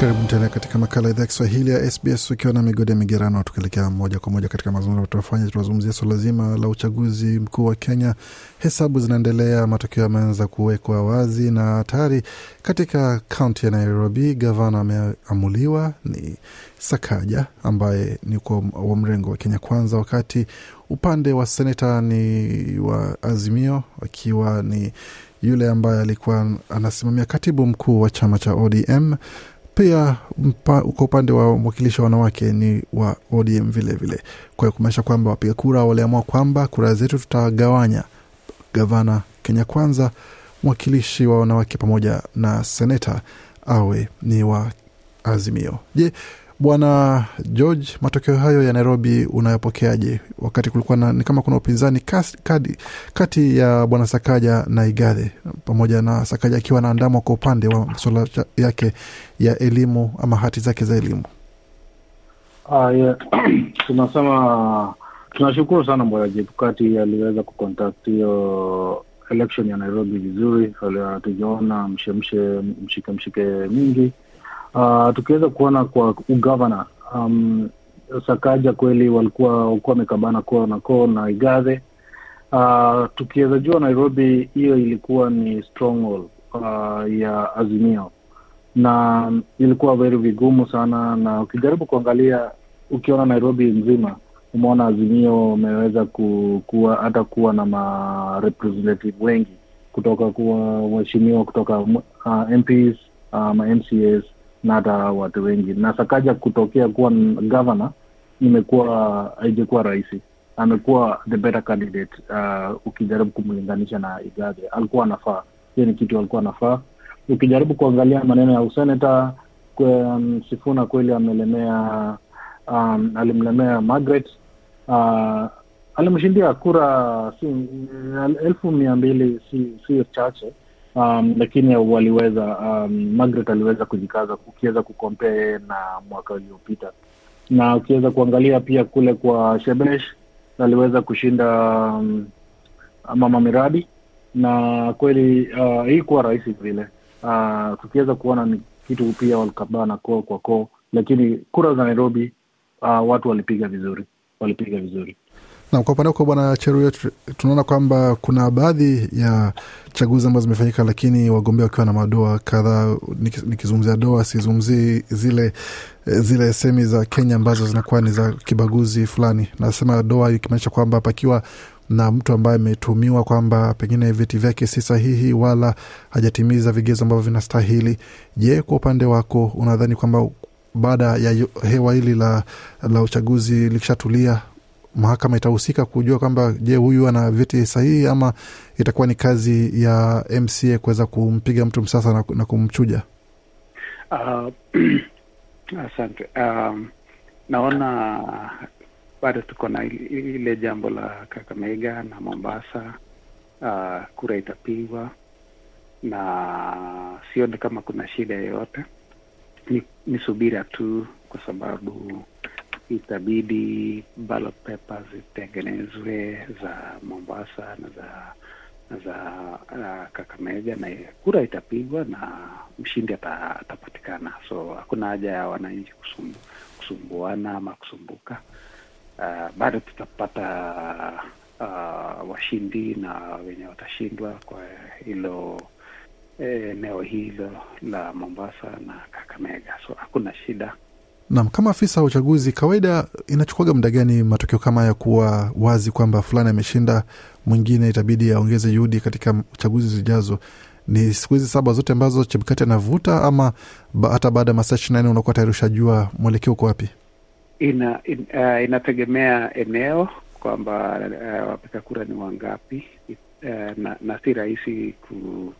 karibu tena katika makala idhaa ya kiswahili ya sbs ukiwa na migode migerano tukielekea moja kwa moja katika mazungumzo tunafanya. Tunazungumzia suala zima la uchaguzi mkuu wa kenya. Hesabu zinaendelea matokeo yameanza kuwekwa wazi na tayari katika kaunti ya nairobi gavana ameamuliwa ni sakaja ambaye ni kwa wa mrengo wa kenya kwanza wakati upande wa seneta ni wa azimio akiwa ni yule ambaye alikuwa anasimamia katibu mkuu wa chama cha odm pia mpa, kwa upande wa mwakilishi wa wanawake ni wa ODM vile vile. Kwa kumaanisha kwamba wapiga kura waliamua kwamba kura zetu tutagawanya, gavana Kenya Kwanza, mwakilishi wa wanawake pamoja na seneta awe ni wa Azimio. Je, Bwana George, matokeo hayo ya Nairobi unayopokeaje? Wakati kulikuwa na, ni kama kuna upinzani kati, ya bwana Sakaja na Igathe, pamoja na Sakaja akiwa anaandamwa kwa upande wa masuala yake ya elimu ama hati zake za elimu. Ah, yeah. tunasema tunashukuru sana bwana Chebukati aliweza kucontact hiyo election ya Nairobi vizuri, tujaona mshemshe mshike mshike mingi Uh, tukiweza kuona kwa ugavana um, Sakaja kweli walikuwa walikuwa wamekabana koo na koo na Igathe. Uh, tukiweza jua Nairobi hiyo ilikuwa ni stronghold uh, ya Azimio na ilikuwa very vigumu sana, na ukijaribu kuangalia, ukiona Nairobi nzima umeona Azimio umeweza ku, kuwa hata kuwa na ma representative wengi kutoka kuwa mheshimiwa kutoka uh, MPs uh, ma MCAs na hata watu wengi na Sakaja kutokea kuwa gavana imekuwa haijakuwa rahisi. Amekuwa the better candidate uh, ukijaribu kumlinganisha na Igathe, alikuwa anafaa. Hiyo ni kitu alikuwa anafaa. Ukijaribu kuangalia maneno ya useneta um, Sifuna kweli amelemea um, alimlemea Margaret uh, alimshindia kura si, elfu mia mbili si, si chache um, lakini waliweza um, Margaret aliweza kujikaza ukiweza kukompea yeye na mwaka uliopita, na ukiweza kuangalia pia kule kwa Shebesh aliweza kushinda um, mama miradi. Na kweli uh, hii kuwa rahisi vile. Uh, tukiweza kuona ni kitu pia walikabana koo kwa koo, lakini kura za Nairobi uh, watu walipiga vizuri, walipiga vizuri na kwa upande wako bwana Cheruyo, tunaona kwamba kuna baadhi ya chaguzi ambazo zimefanyika, lakini wagombea wakiwa na madoa kadhaa. Nikizungumzia doa, sizungumzii zile zile semi za Kenya ambazo zinakuwa ni za kibaguzi fulani. Nasema doa ikimaanisha kwamba pakiwa na mtu ambaye ametumiwa kwamba pengine vyeti vyake si sahihi wala hajatimiza vigezo ambavyo vinastahili. Je, kwa upande wako unadhani kwamba baada ya hewa hili la, la uchaguzi likishatulia mahakama itahusika kujua kwamba je, huyu ana vyeti sahihi ama itakuwa ni kazi ya MCA kuweza kumpiga mtu msasa na, na kumchuja? Uh, asante. Um, naona bado tuko na ile jambo la Kakamega na Mombasa. Uh, kura itapigwa na sioni kama kuna shida yoyote. Ni, ni subira tu kwa sababu itabidi ballot papers zitengenezwe za Mombasa na za na za uh, Kakamega na kura itapigwa na mshindi atapatikana. So hakuna haja ya wananchi kusumbu, kusumbuana ama kusumbuka. Uh, bado tutapata uh, washindi na wenye watashindwa kwa hilo eneo eh, hilo la Mombasa na Kakamega, so hakuna shida. Naam, kama afisa wa uchaguzi, kawaida inachukuaga muda gani matokeo kama haya kuwa wazi kwamba fulani ameshinda, mwingine itabidi aongeze juhudi katika chaguzi zijazo? Ni siku hizi saba zote ambazo Chebukati anavuta ama hata baada ya masaa ishirini na nne unakuwa tayari ushajua mwelekeo uko wapi? Ina, in, uh, inategemea eneo kwamba uh, wapiga kura ni wangapi uh, na, na si rahisi ku,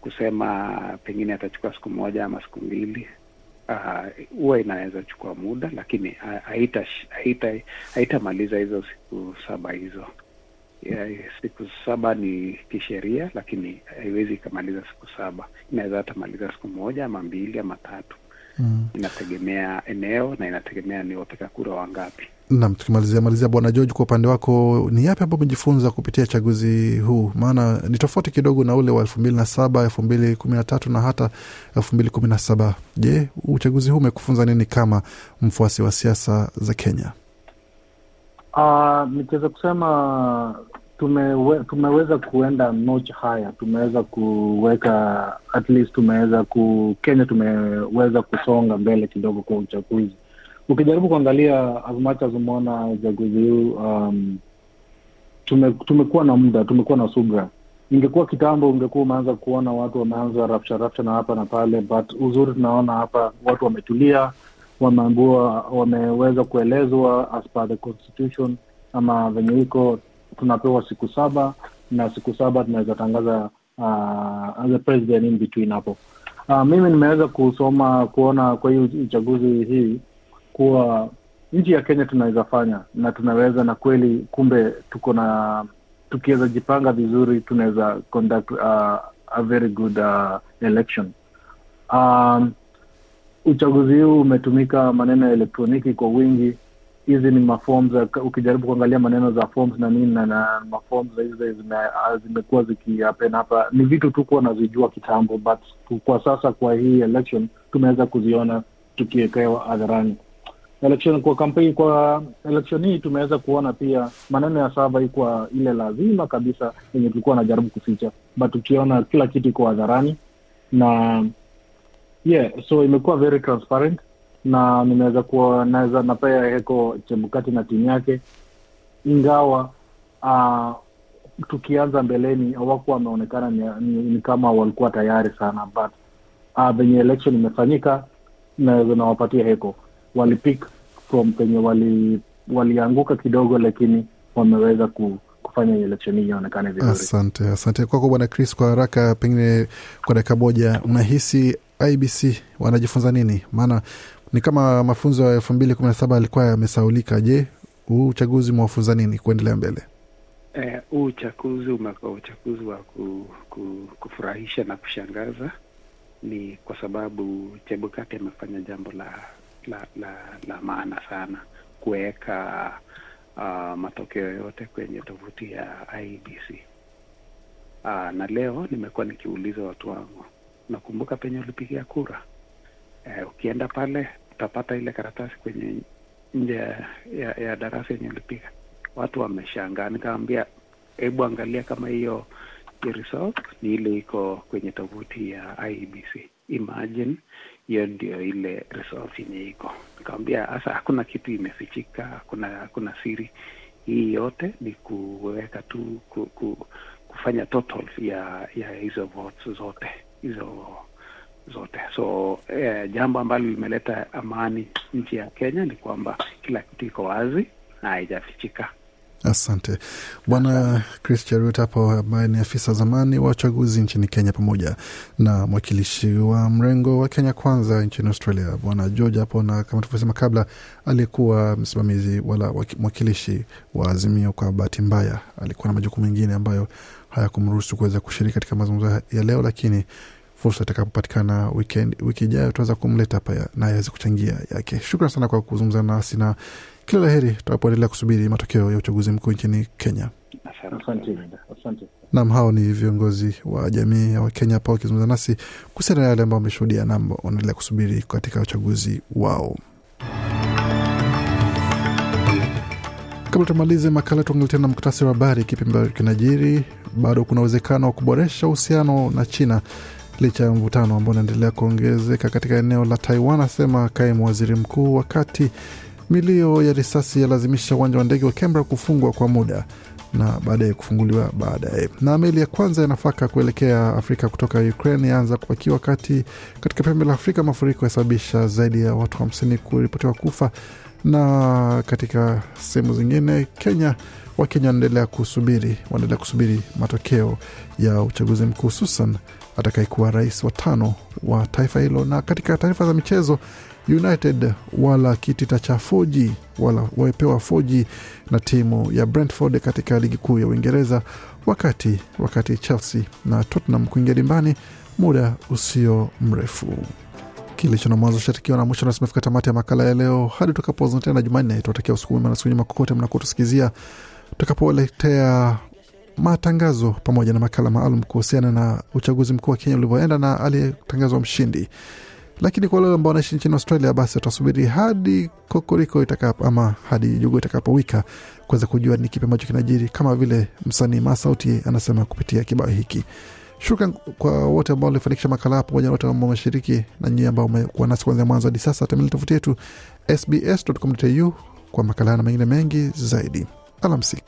kusema pengine atachukua siku moja ama siku mbili huwa uh, inaweza chukua muda lakini haitamaliza haita, haita hizo siku saba hizo. Yeah, siku saba ni kisheria lakini haiwezi ikamaliza siku saba. Inaweza hatamaliza siku moja ama mbili ama tatu mm. inategemea eneo na inategemea ni wapiga kura wangapi Nam, tukimalizia malizia, Bwana George, kwa upande wako ni yapi ambayo umejifunza kupitia chaguzi huu? Maana ni tofauti kidogo na ule wa elfu mbili na saba elfu mbili kumi na tatu na hata elfu mbili kumi na saba Je, uchaguzi huu umekufunza nini kama mfuasi wa siasa za Kenya? Uh, nikiweza kusema tumewe, tumeweza kuenda notch haya, tumeweza kuweka at least, tumeweza ku Kenya tumeweza kusonga mbele kidogo kwa uchaguzi. Ukijaribu kuangalia as much as umeona uchaguzi huu um, tume, tumekuwa na muda, tumekuwa na subra. Ingekuwa kitambo, ungekuwa umeanza kuona watu wameanza rafsha rafsha na hapa na pale, but uzuri tunaona hapa watu wametulia, wameambua, wameweza kuelezwa as per the constitution ama venye iko, tunapewa siku saba na siku saba tunaweza tangaza uh, the president in between hapo. Uh, mimi nimeweza kusoma kuona kwa hii uchaguzi hii kuwa nchi ya Kenya tunaweza fanya na tunaweza na kweli, kumbe tuko na tukiweza jipanga vizuri tunaweza conduct uh, a very good uh, election. Um, uchaguzi huu umetumika maneno ya elektroniki kwa wingi. Hizi ni maforms, ukijaribu kuangalia maneno za forms na nini na, na maforms hizi zimekuwa zikiapen hapa, ni vitu tu kuwa nazijua kitambo, but kwa sasa kwa hii election tumeweza kuziona tukiwekewa hadharani. Election kwa kampeni kwa election hii tumeweza kuona pia maneno ya sava ikuwa ile lazima kabisa yenye tulikuwa najaribu kuficha, but tukiona kila kitu iko hadharani na yeah, so imekuwa very transparent na nimeweza kuwa naweza napea heko Chebukati na timu yake, ingawa uh, tukianza mbeleni hawakuwa wameonekana ni, ni, ni kama walikuwa tayari sana, but uh, election imefanyika naweza nawapatia heko walipick from penye wali walianguka kidogo, lakini wameweza ku, kufanya election hii ionekane vizuri. Asante, asante kwako Bwana Chris. Kwa haraka, pengine kwa dakika moja, unahisi IBC wanajifunza nini? Maana ni kama mafunzo ya elfu mbili kumi na saba yalikuwa yamesaulika. Je, huu uchaguzi umewafunza nini kuendelea mbele? huu uh, uchaguzi umekuwa uchaguzi wa ku, ku, kufurahisha na kushangaza. Ni kwa sababu Chebukati amefanya jambo la la la, la maana sana kuweka uh, matokeo yote kwenye tovuti ya IBC. Uh, na leo nimekuwa nikiuliza watu wangu, nakumbuka penye ulipigia kura? Uh, ukienda pale utapata ile karatasi kwenye nje ya, ya darasa yenye ulipiga. Watu wameshangaa, nikawambia hebu angalia kama hiyo result ni ile iko kwenye tovuti ya IBC. Imagine hiyo ndio ile result yenye iko. Nikamwambia hasa hakuna kitu imefichika, hakuna hakuna siri. Hii yote ni kuweka tu ku, ku, kufanya total ya ya hizo votes zote hizo zote. So eh, jambo ambalo limeleta amani nchi ya Kenya ni kwamba kila kitu iko wazi na haijafichika. Asante Bwana Chris Cherut hapo, ambaye ni afisa zamani wa uchaguzi nchini Kenya, pamoja na mwakilishi wa mrengo wa Kenya Kwanza nchini Australia, Bwana George hapo, na kama tulivyosema kabla, aliyekuwa msimamizi wala mwakilishi wa Azimio. Kwa bahati mbaya, alikuwa na majukumu mengine ambayo hayakumruhusu kuweza kushiriki katika mazungumzo ya leo, lakini fursa itakapopatikana wiki ijayo tutaweza kumleta hapa naye aweze kuchangia yake. Shukran sana kwa kuzungumza nasi na kila la heri tutakapoendelea kusubiri matokeo ya uchaguzi mkuu nchini Kenya. Asante, asante. Nam, hao ni viongozi wa jamii ya Wakenya hapa wakizungumza nasi kuhusiana na yale ambao wameshuhudia na wanaendelea kusubiri katika uchaguzi wao. Kabla tumalize makala, tuangalie tena muktasari wa habari. Kipi ambacho kinajiri? Bado kuna uwezekano wa kuboresha uhusiano na China licha ya mvutano ambao unaendelea kuongezeka katika eneo la Taiwan, asema kaimu waziri mkuu, wakati milio ya risasi yalazimisha uwanja wa ndege wa Canberra kufungwa kwa muda na baadaye kufunguliwa baadaye. Na meli ya kwanza ya nafaka kuelekea Afrika kutoka Ukraine yaanza kupakiwa kati katika pembe la Afrika. Mafuriko yasababisha zaidi ya watu hamsini kuripotiwa kufa. Na katika sehemu zingine Kenya, Wakenya wanaendelea kusubiri wanaendelea kusubiri matokeo ya uchaguzi mkuu, hususan atakayekuwa rais wa tano wa taifa hilo. Na katika taarifa za michezo United wala kitita cha 4G wala wamepewa 4G na timu ya Brentford katika ligi kuu ya Uingereza, wakati wakati Chelsea na Tottenham kuingia dimbani muda usio mrefu. kilicho na mwanzo shatikiwa na mwisho nasi tumefika tamati ya makala ya leo hadi tutakapozana tena jumanne tuwatakia usiku mwema na siku njema kokote mnakotusikizia tutakapoletea matangazo pamoja na makala maalum kuhusiana na uchaguzi mkuu wa kenya ulivyoenda na aliyetangazwa mshindi. Lakini kwa wale ambao wanaishi nchini australia basi watasubiri hadi kokoriko itakapo ama hadi jugo itakapowika kuweza kujua ni kipi ambacho kinajiri kama vile msanii masauti anasema kupitia kibao hiki. Shukran kwa wote ambao walifanikisha makala hapo, pamoja na wote ambao wameshiriki na nyie ambao umekuwa nasi kuanzia mwanzo hadi sasa tembelea tovuti yetu sbs.com.au kwa makala na mengine mengi zaidi. Alamsik